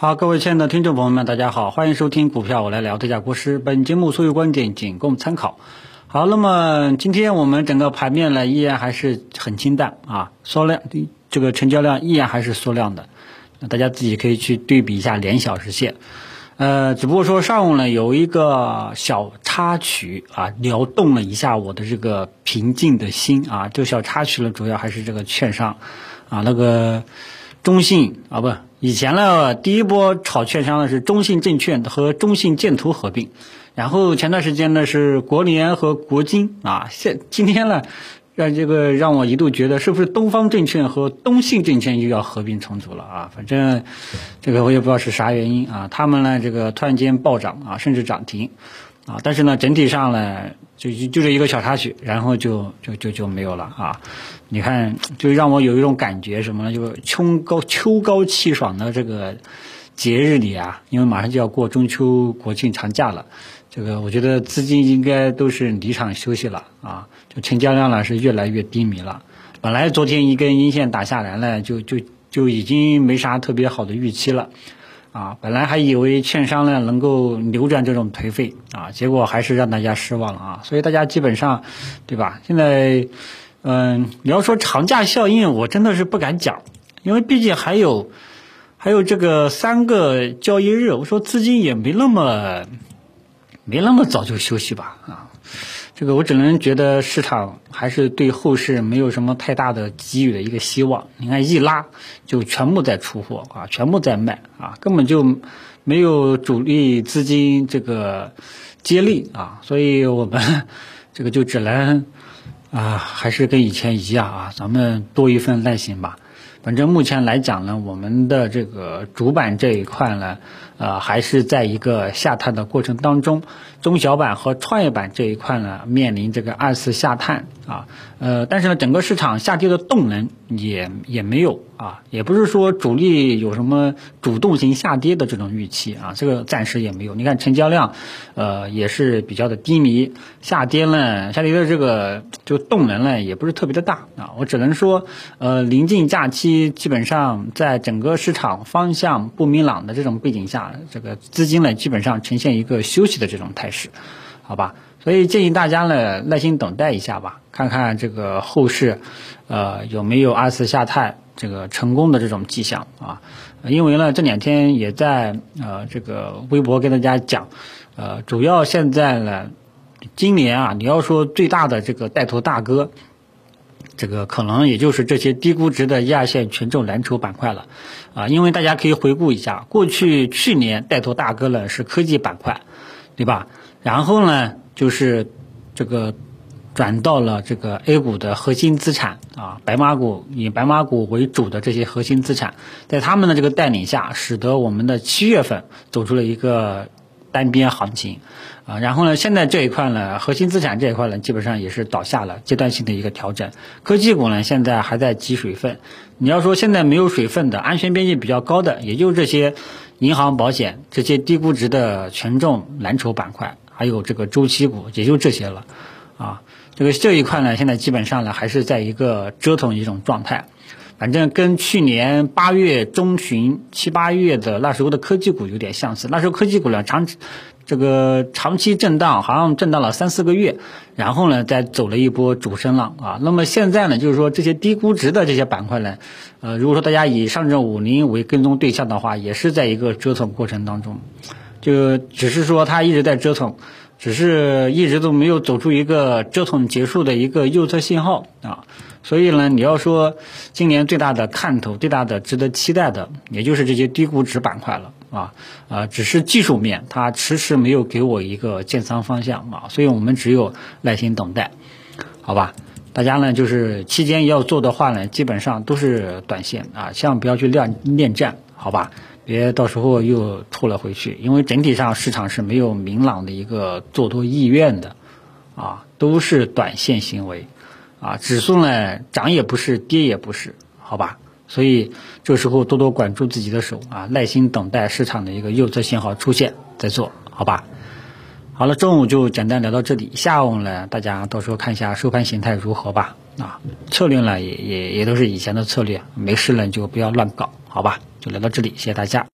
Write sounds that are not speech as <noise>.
好，各位亲爱的听众朋友们，大家好，欢迎收听股票我来聊，这家国师。本节目所有观点仅供参考。好，那么今天我们整个盘面呢，依然还是很清淡啊，缩量，这个成交量依然还是缩量的。大家自己可以去对比一下连小时线。呃，只不过说上午呢有一个小插曲啊，撩动了一下我的这个平静的心啊。这个小插曲呢，主要还是这个券商啊，那个中信啊不。以前呢，第一波炒券商呢是中信证券和中信建投合并，然后前段时间呢是国联和国金啊，现今天呢，让这个让我一度觉得是不是东方证券和东信证券又要合并重组了啊？反正这个我也不知道是啥原因啊，他们呢这个突然间暴涨啊，甚至涨停啊，但是呢整体上呢。就就就这一个小插曲，然后就就就就没有了啊！你看，就让我有一种感觉，什么呢？就是秋高秋高气爽的这个节日里啊，因为马上就要过中秋国庆长假了，这个我觉得资金应该都是离场休息了啊，就成交量呢是越来越低迷了。本来昨天一根阴线打下来呢，就就就已经没啥特别好的预期了。啊，本来还以为券商呢能够扭转这种颓废啊，结果还是让大家失望了啊。所以大家基本上，对吧？现在，嗯，你要说长假效应，我真的是不敢讲，因为毕竟还有还有这个三个交易日，我说资金也没那么没那么早就休息吧啊。这个我只能觉得市场还是对后市没有什么太大的给予的一个希望。你看一拉就全部在出货啊，全部在卖啊，根本就没有主力资金这个接力啊，所以我们 <laughs> 这个就只能啊，还是跟以前一样啊，咱们多一份耐心吧。反正目前来讲呢，我们的这个主板这一块呢。呃，还是在一个下探的过程当中，中小板和创业板这一块呢，面临这个二次下探啊，呃，但是呢，整个市场下跌的动能也也没有啊，也不是说主力有什么主动型下跌的这种预期啊，这个暂时也没有。你看成交量，呃，也是比较的低迷，下跌呢，下跌的这个就动能呢，也不是特别的大啊。我只能说，呃，临近假期，基本上在整个市场方向不明朗的这种背景下。这个资金呢，基本上呈现一个休息的这种态势，好吧？所以建议大家呢，耐心等待一下吧，看看这个后市，呃，有没有二次下探这个成功的这种迹象啊？因为呢，这两天也在呃这个微博跟大家讲，呃，主要现在呢，今年啊，你要说最大的这个带头大哥。这个可能也就是这些低估值的一二线权重蓝筹板块了，啊，因为大家可以回顾一下，过去去年带头大哥呢是科技板块，对吧？然后呢就是这个转到了这个 A 股的核心资产啊，白马股以白马股为主的这些核心资产，在他们的这个带领下，使得我们的七月份走出了一个。单边行情，啊，然后呢，现在这一块呢，核心资产这一块呢，基本上也是倒下了，阶段性的一个调整。科技股呢，现在还在积水分。你要说现在没有水分的，安全边际比较高的，也就这些银行、保险这些低估值的权重蓝筹板块，还有这个周期股，也就这些了。啊，这个这一块呢，现在基本上呢，还是在一个折腾一种状态。反正跟去年八月中旬、七八月的那时候的科技股有点相似。那时候科技股呢长这个长期震荡，好像震荡了三四个月，然后呢再走了一波主升浪啊。那么现在呢，就是说这些低估值的这些板块呢，呃，如果说大家以上证五零为跟踪对象的话，也是在一个折腾过程当中，就只是说它一直在折腾，只是一直都没有走出一个折腾结束的一个右侧信号啊。所以呢，你要说今年最大的看头、最大的值得期待的，也就是这些低估值板块了啊啊！只是技术面它迟迟没有给我一个建仓方向啊，所以我们只有耐心等待，好吧？大家呢就是期间要做的话呢，基本上都是短线啊，千万不要去恋恋战，好吧？别到时候又吐了回去，因为整体上市场是没有明朗的一个做多意愿的啊，都是短线行为。啊，指数呢涨也不是，跌也不是，好吧？所以这时候多多管住自己的手啊，耐心等待市场的一个右侧信号出现再做，好吧？好了，中午就简单聊到这里，下午呢大家到时候看一下收盘形态如何吧。啊，策略呢也也也都是以前的策略，没事呢就不要乱搞，好吧？就聊到这里，谢谢大家。